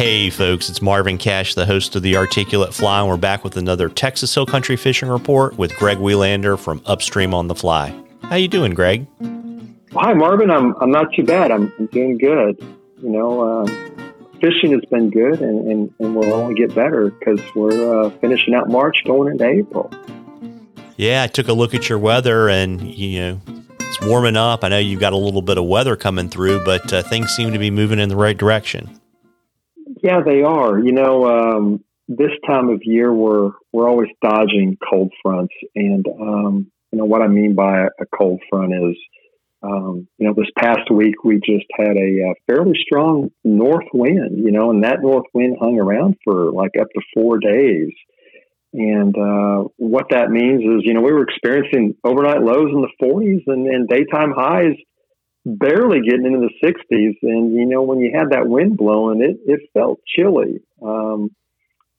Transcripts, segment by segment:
Hey folks, it's Marvin Cash, the host of the Articulate Fly, and we're back with another Texas Hill Country Fishing Report with Greg Welander from Upstream on the Fly. How you doing, Greg? Hi, Marvin. I'm I'm not too bad. I'm, I'm doing good. You know, uh, fishing has been good, and, and, and will only get better because we're uh, finishing out March, going into April. Yeah, I took a look at your weather, and you know it's warming up. I know you've got a little bit of weather coming through, but uh, things seem to be moving in the right direction. Yeah, they are. You know, um, this time of year we're we're always dodging cold fronts, and um, you know what I mean by a cold front is, um, you know, this past week we just had a, a, fairly strong north wind. You know, and that north wind hung around for like up to four days. And uh, what that means is, you know, we were experiencing overnight lows in the 40s and, and daytime highs barely getting into the 60s. And, you know, when you had that wind blowing, it, it felt chilly. Um,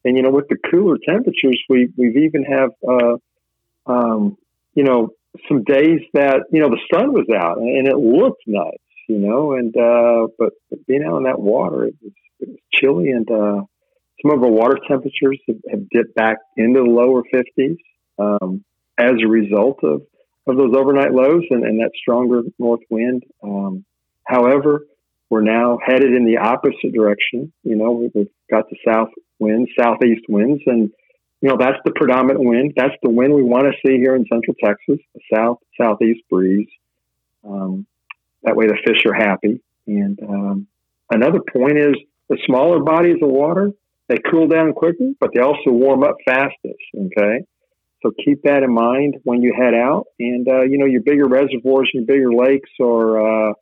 and, you know, with the cooler temperatures, we, we've even have, uh, um, you know, some days that, you know, the sun was out and it looked nice, you know, and, uh, but being out in that water, it was, it was chilly and, uh, some of our water temperatures have, have dipped back into the lower 50s um, as a result of, of those overnight lows and, and that stronger north wind. Um, however, we're now headed in the opposite direction. You know, we've got the south winds, southeast winds, and you know that's the predominant wind. That's the wind we want to see here in Central Texas, the south southeast breeze. Um, that way, the fish are happy. And um, another point is the smaller bodies of water they cool down quicker, but they also warm up fastest. Okay. So keep that in mind when you head out. And, uh, you know, your bigger reservoirs and bigger lakes are, uh,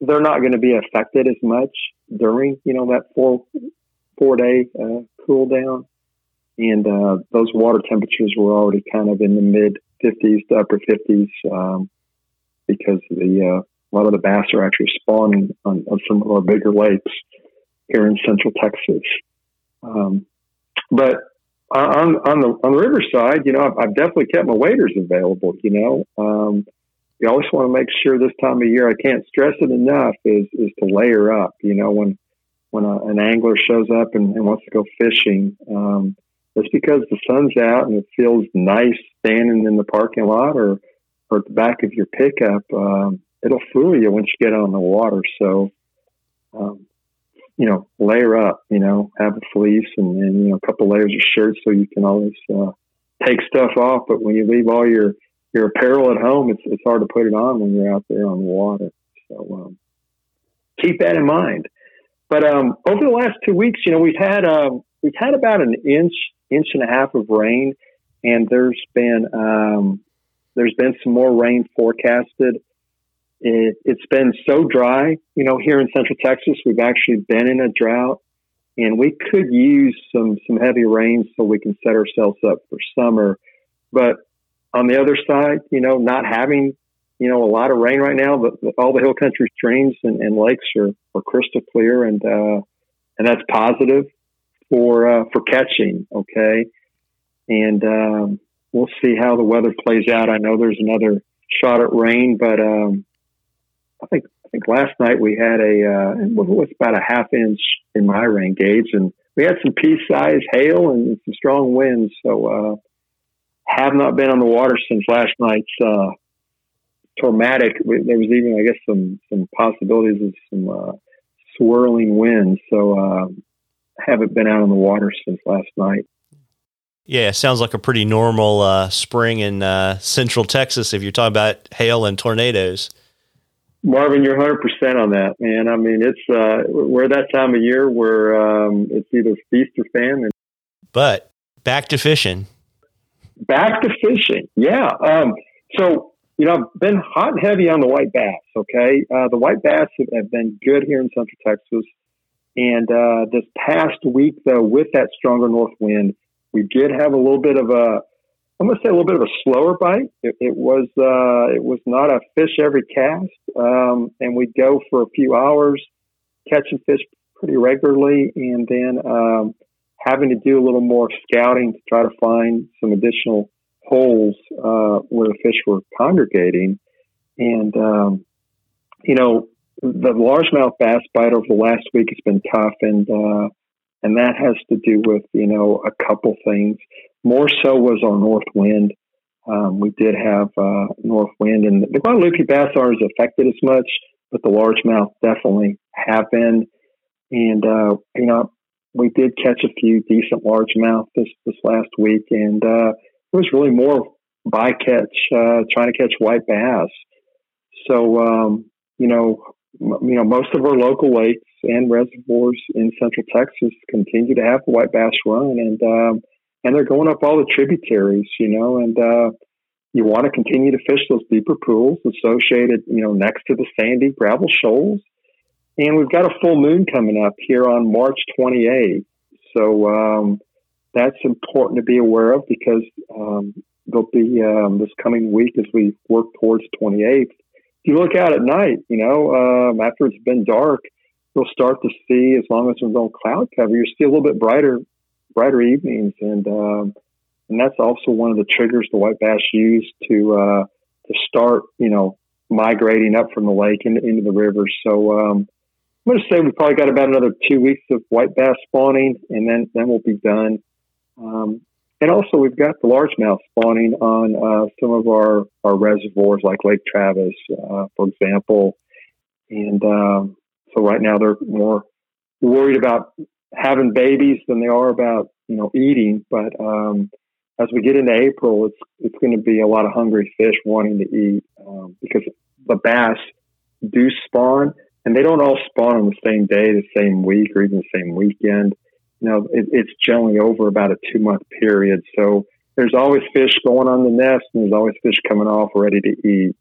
they're not going to be affected as much during, you know, that four, four day, uh, cool down. And, uh, those water temperatures were already kind of in the mid 50s to upper 50s, um, because the, uh, a lot of the bass are actually spawning on, on some of our bigger lakes here in central Texas. Um, but on on the on the riverside, you know, I've, I've, definitely kept my waders available. You know, um, you always want to make sure this time of year. I can't stress it enough. Is is to layer up. You know, when when a, an angler shows up and, and, wants to go fishing, um, it's because the sun's out and it feels nice standing in the parking lot or or at the back of your pickup. Um, it'll fool you once you get on the water. So um, you know, layer up, you know, have a fleece and, and you know, a couple layers of shirts so you can always uh, take stuff off. But when you leave all your, your apparel at home, it's, it's hard to put it on when you're out there on the water. So um, keep that in mind. But um, over the last two weeks, you know, we've had um, we've had about an inch, inch and a half of rain, and there's been um, there's been some more rain forecasted. It, it's been so dry, you know, here in Central Texas, we've actually been in a drought and we could use some, some heavy rain so we can set ourselves up for summer. But on the other side, you know, not having, you know, a lot of rain right now, but all the hill country streams and, and lakes are, are crystal clear and, uh, and that's positive for, uh, for catching. Okay. And, um, we'll see how the weather plays out. I know there's another shot at rain, but, um, I think I think last night we had a uh, was about a half inch in my rain gauge, and we had some pea size hail and some strong winds. So uh, have not been on the water since last night's uh. There was even I guess some some possibilities of some uh, swirling winds. So uh, haven't been out on the water since last night. Yeah, sounds like a pretty normal uh, spring in uh, central Texas if you're talking about hail and tornadoes. Marvin, you're 100 percent on that, man. I mean, it's uh, we're that time of year where um, it's either feast or famine. But back to fishing. Back to fishing, yeah. Um, so you know, I've been hot and heavy on the white bass. Okay, uh, the white bass have, have, been good here in Central Texas, and uh, this past week, though, with that stronger north wind, we did have a little bit of a I'm going to say a little bit of a slower bite. It, it was uh, it was not a fish every cast, um, and we'd go for a few hours catching fish pretty regularly, and then um, having to do a little more scouting to try to find some additional holes uh, where the fish were congregating. And um, you know, the largemouth bass bite over the last week has been tough, and uh, and that has to do with you know a couple things. More so was our north wind. Um, we did have uh, north wind, and the Guadalupe bass aren't as affected as much, but the largemouth definitely have been. And uh, you know, we did catch a few decent largemouth this this last week, and uh, it was really more bycatch, uh, trying to catch white bass. So um, you know, m- you know, most of our local lakes and reservoirs in Central Texas continue to have the white bass run, and um, and they're going up all the tributaries, you know, and uh, you want to continue to fish those deeper pools associated, you know, next to the sandy gravel shoals. And we've got a full moon coming up here on March 28th. So um, that's important to be aware of because um, there'll be um, this coming week as we work towards 28th. If you look out at night, you know, um, after it's been dark, you'll start to see, as long as there's no cloud cover, you see a little bit brighter, brighter evenings, and um, and that's also one of the triggers the white bass use to uh, to start, you know, migrating up from the lake into, into the rivers. So um, I'm going to say we probably got about another two weeks of white bass spawning, and then then we'll be done. Um, and also, we've got the largemouth spawning on uh, some of our, our reservoirs, like Lake Travis, uh, for example. And um, so, right now, they're more worried about having babies than they are about you know eating. But um, as we get into April, it's it's going to be a lot of hungry fish wanting to eat um, because the bass do spawn, and they don't all spawn on the same day, the same week, or even the same weekend. You know, it, it's generally over about a two month period. So there's always fish going on the nest, and there's always fish coming off ready to eat.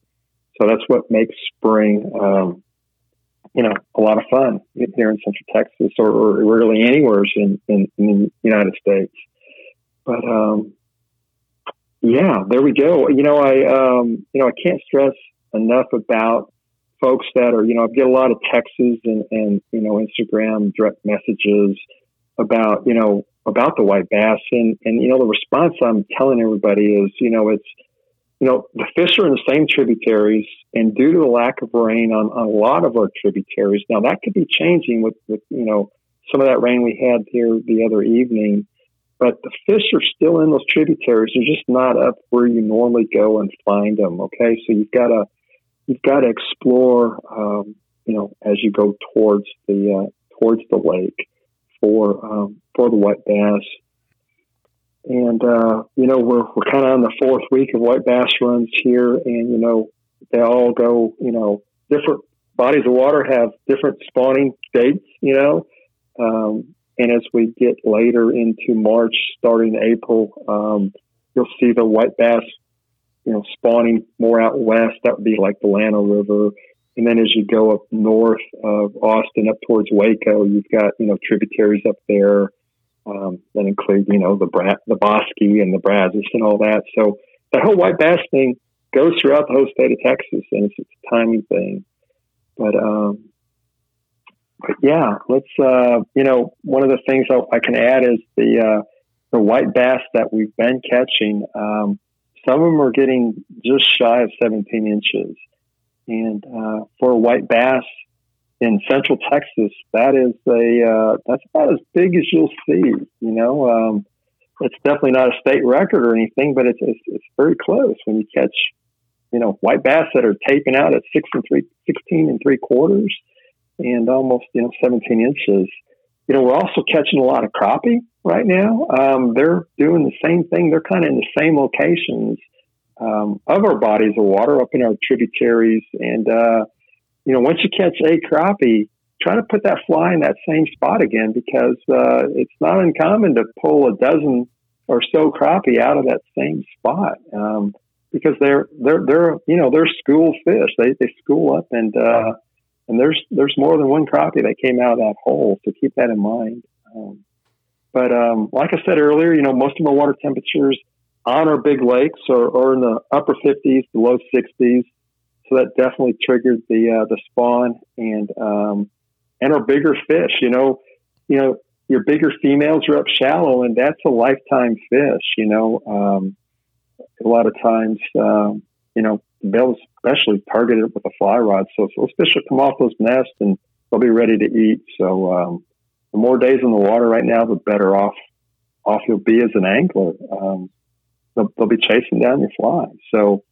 So that's what makes spring, um, you know, a lot of fun here in Central Texas, or, or really anywhere in, in, in the United States. But um, yeah, there we go. You know, I um, you know I can't stress enough about folks that are you know I get a lot of texts and and you know Instagram direct messages about you know about the white bass and and you know the response I'm telling everybody is you know it's you know the fish are in the same tributaries and due to the lack of rain on, on a lot of our tributaries now that could be changing with with you know some of that rain we had here the other evening but the fish are still in those tributaries. They're just not up where you normally go and find them. Okay, so you've got to you've got to explore, um, you know, as you go towards the uh, towards the lake for um, for the white bass. And uh, you know, we're we're kind of on the fourth week of white bass runs here, and you know, they all go, you know, different bodies of water have different spawning dates. You know. Um, and as we get later into March, starting April, um, you'll see the white bass, you know, spawning more out west. That would be like the Llano River. And then as you go up north of Austin, up towards Waco, you've got, you know, tributaries up there um, that include, you know, the Bra- the Bosque and the Brazos and all that. So the whole white bass thing goes throughout the whole state of Texas, and it's, it's a timing thing. But um, but yeah, let's, uh, you know, one of the things I, I can add is the, uh, the white bass that we've been catching. Um, some of them are getting just shy of 17 inches. And, uh, for a white bass in central Texas, that is a, uh, that's about as big as you'll see, you know, um, it's definitely not a state record or anything, but it's, it's, it's very close when you catch, you know, white bass that are taping out at six and three, 16 and three quarters and almost you know 17 inches. You know, we're also catching a lot of crappie right now. Um, they're doing the same thing. They're kind of in the same locations um, of our bodies of water up in our tributaries. And uh, you know, once you catch a crappie, try to put that fly in that same spot again because uh, it's not uncommon to pull a dozen or so crappie out of that same spot. Um, because they're they're they're you know they're school fish. They they school up and uh, and there's there's more than one crappie that came out of that hole, so keep that in mind. Um, but um, like I said earlier, you know, most of our water temperatures on our big lakes are, are in the upper 50s, the low 60s. So that definitely triggered the uh, the spawn and um, and our bigger fish. You know, you know, your bigger females are up shallow, and that's a lifetime fish. You know, um, a lot of times, um, you know, they'll especially target it with a fly rod. So, so those fish will come off those nests and they'll be ready to eat. So, um, the more days in the water right now, the better off off you'll be as an angler. Um, they'll, they'll, be chasing down your fly. So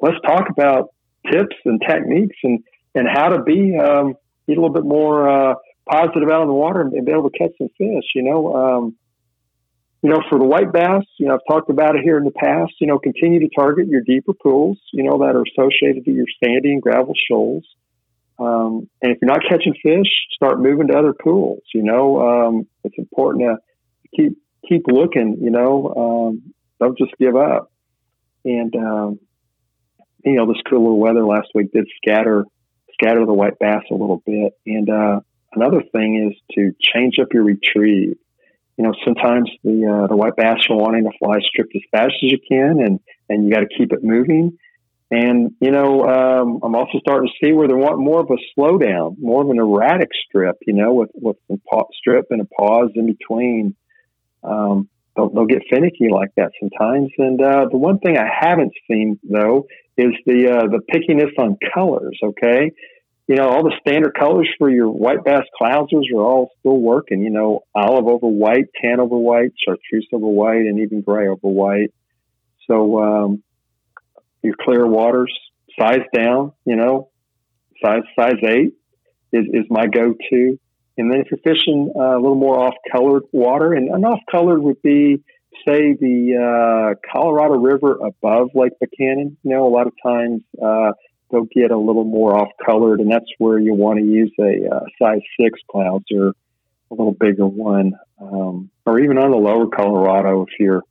let's talk about tips and techniques and, and how to be um, a little bit more uh, positive out in the water and, be able to catch some fish. You know, um, you know, for the white bass, you know, I've talked about it here in the past. You know, continue to target your deeper pools. You know that are associated to your sandy and gravel shoals. Um, and if you're not catching fish, start moving to other pools. You know, um, it's important to keep keep looking. You know, um, don't just give up. And um, you know, this cool little weather last week did scatter scatter the white bass a little bit. And uh, another thing is to change up your retrieve. You know, sometimes the uh, the white bass are wanting to fly stripped as fast as you can, and and you got to keep it moving. And, you know, um, I'm also starting to see where they want more of a slowdown, more of an erratic strip, you know, with, with a strip and a pause in between. Um, they'll, they'll, get finicky like that sometimes. And uh, the one thing I haven't seen, though, is the, uh, the pickiness on colors, okay? You know, all the standard colors for your white bass clousers are all still working, you know, olive over white, tan over white, chartreuse over white, and even gray over white. So, um, your clear waters, size down, you know, size size eight is, is my go-to. And then if you're fishing uh, a little more off-colored water, and an off-colored would be, say, the uh, Colorado River above Lake Buchanan. You know, a lot of times uh, they'll get a little more off-colored, and that's where you want to use a uh, size six clouser, a little bigger one, um, or even on the lower Colorado if you're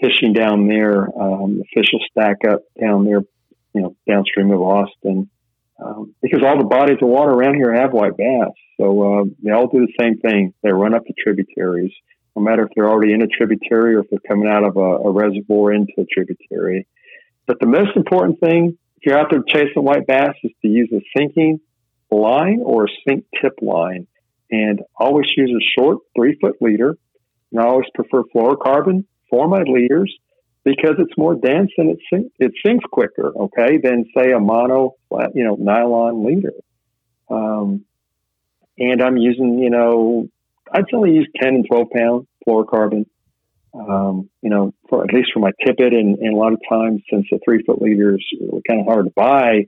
fishing down there. Um, the fish will stack up down there, you know, downstream of Austin, um, because all the bodies of water around here have white bass. So uh, they all do the same thing. They run up the tributaries, no matter if they're already in a tributary or if they're coming out of a, a reservoir into a tributary. But the most important thing, if you're out there chasing white bass, is to use a sinking line or a sink tip line. And always use a short three foot leader. And I always prefer fluorocarbon for my leaders because it's more dense and it sinks, it sinks quicker, okay, than say a mono, you know, nylon leader. Um, and I'm using, you know, I'd only use 10 and 12 pound fluorocarbon, um, you know, for at least for my tippet. And, and a lot of times, since the three foot leaders are kind of hard to buy,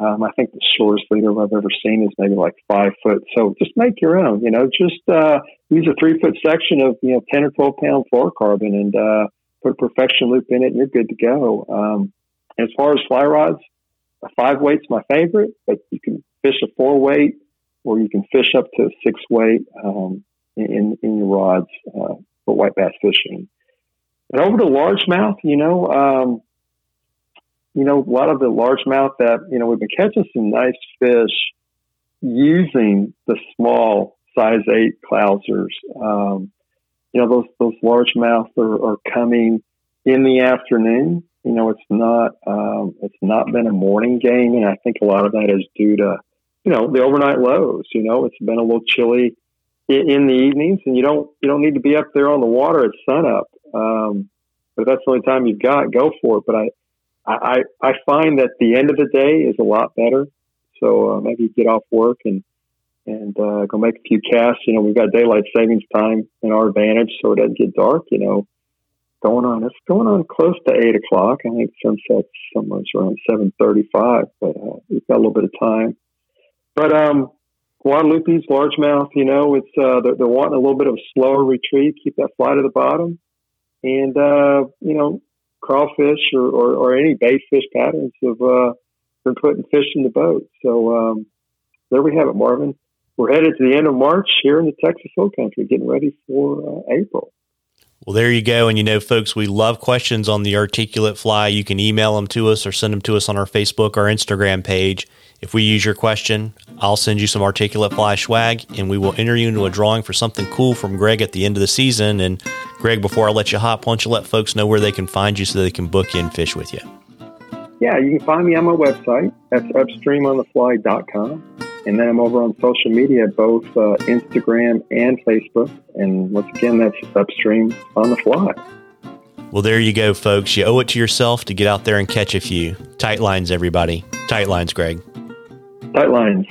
um, I think the shortest leader I've ever seen is maybe like five foot. So just make your own, you know, just, uh, use a three foot section of, you know, 10 or 12 pound fluorocarbon and, uh, put a perfection loop in it and you're good to go. Um, as far as fly rods, a five weight's my favorite, but you can fish a four weight or you can fish up to six weight, um, in, in your rods, uh, for white bass fishing. And over to largemouth, you know, um, you know, a lot of the largemouth that, you know, we've been catching some nice fish using the small size eight clousers. Um, you know, those, those largemouth are, are coming in the afternoon. You know, it's not, um, it's not been a morning game. And I think a lot of that is due to, you know, the overnight lows. You know, it's been a little chilly in, in the evenings and you don't, you don't need to be up there on the water at sunup. Um, but if that's the only time you've got, go for it. But I, I, I find that the end of the day is a lot better. So uh, maybe get off work and and uh, go make a few casts. You know, we've got daylight savings time in our advantage, so it doesn't get dark. You know, going on it's going on close to eight o'clock. I think sunset's somewhere around seven thirty-five, but uh, we've got a little bit of time. But um, Guadalupe's largemouth, you know, it's uh, they're, they're wanting a little bit of a slower retreat, keep that fly to the bottom, and uh, you know, crawfish or, or, or any bait fish patterns have uh, been putting fish in the boat. So um, there we have it, Marvin. We're headed to the end of March here in the Texas Hill Country, getting ready for uh, April. Well, there you go. And you know, folks, we love questions on the articulate fly. You can email them to us or send them to us on our Facebook or Instagram page. If we use your question, I'll send you some articulate fly swag and we will enter you into a drawing for something cool from Greg at the end of the season. And Greg, before I let you hop, why don't you let folks know where they can find you so they can book in fish with you? Yeah, you can find me on my website. That's upstreamonthefly.com. And then I'm over on social media, both uh, Instagram and Facebook. And once again, that's Upstream on the Fly. Well, there you go, folks. You owe it to yourself to get out there and catch a few. Tight lines, everybody. Tight lines, Greg. Tight lines.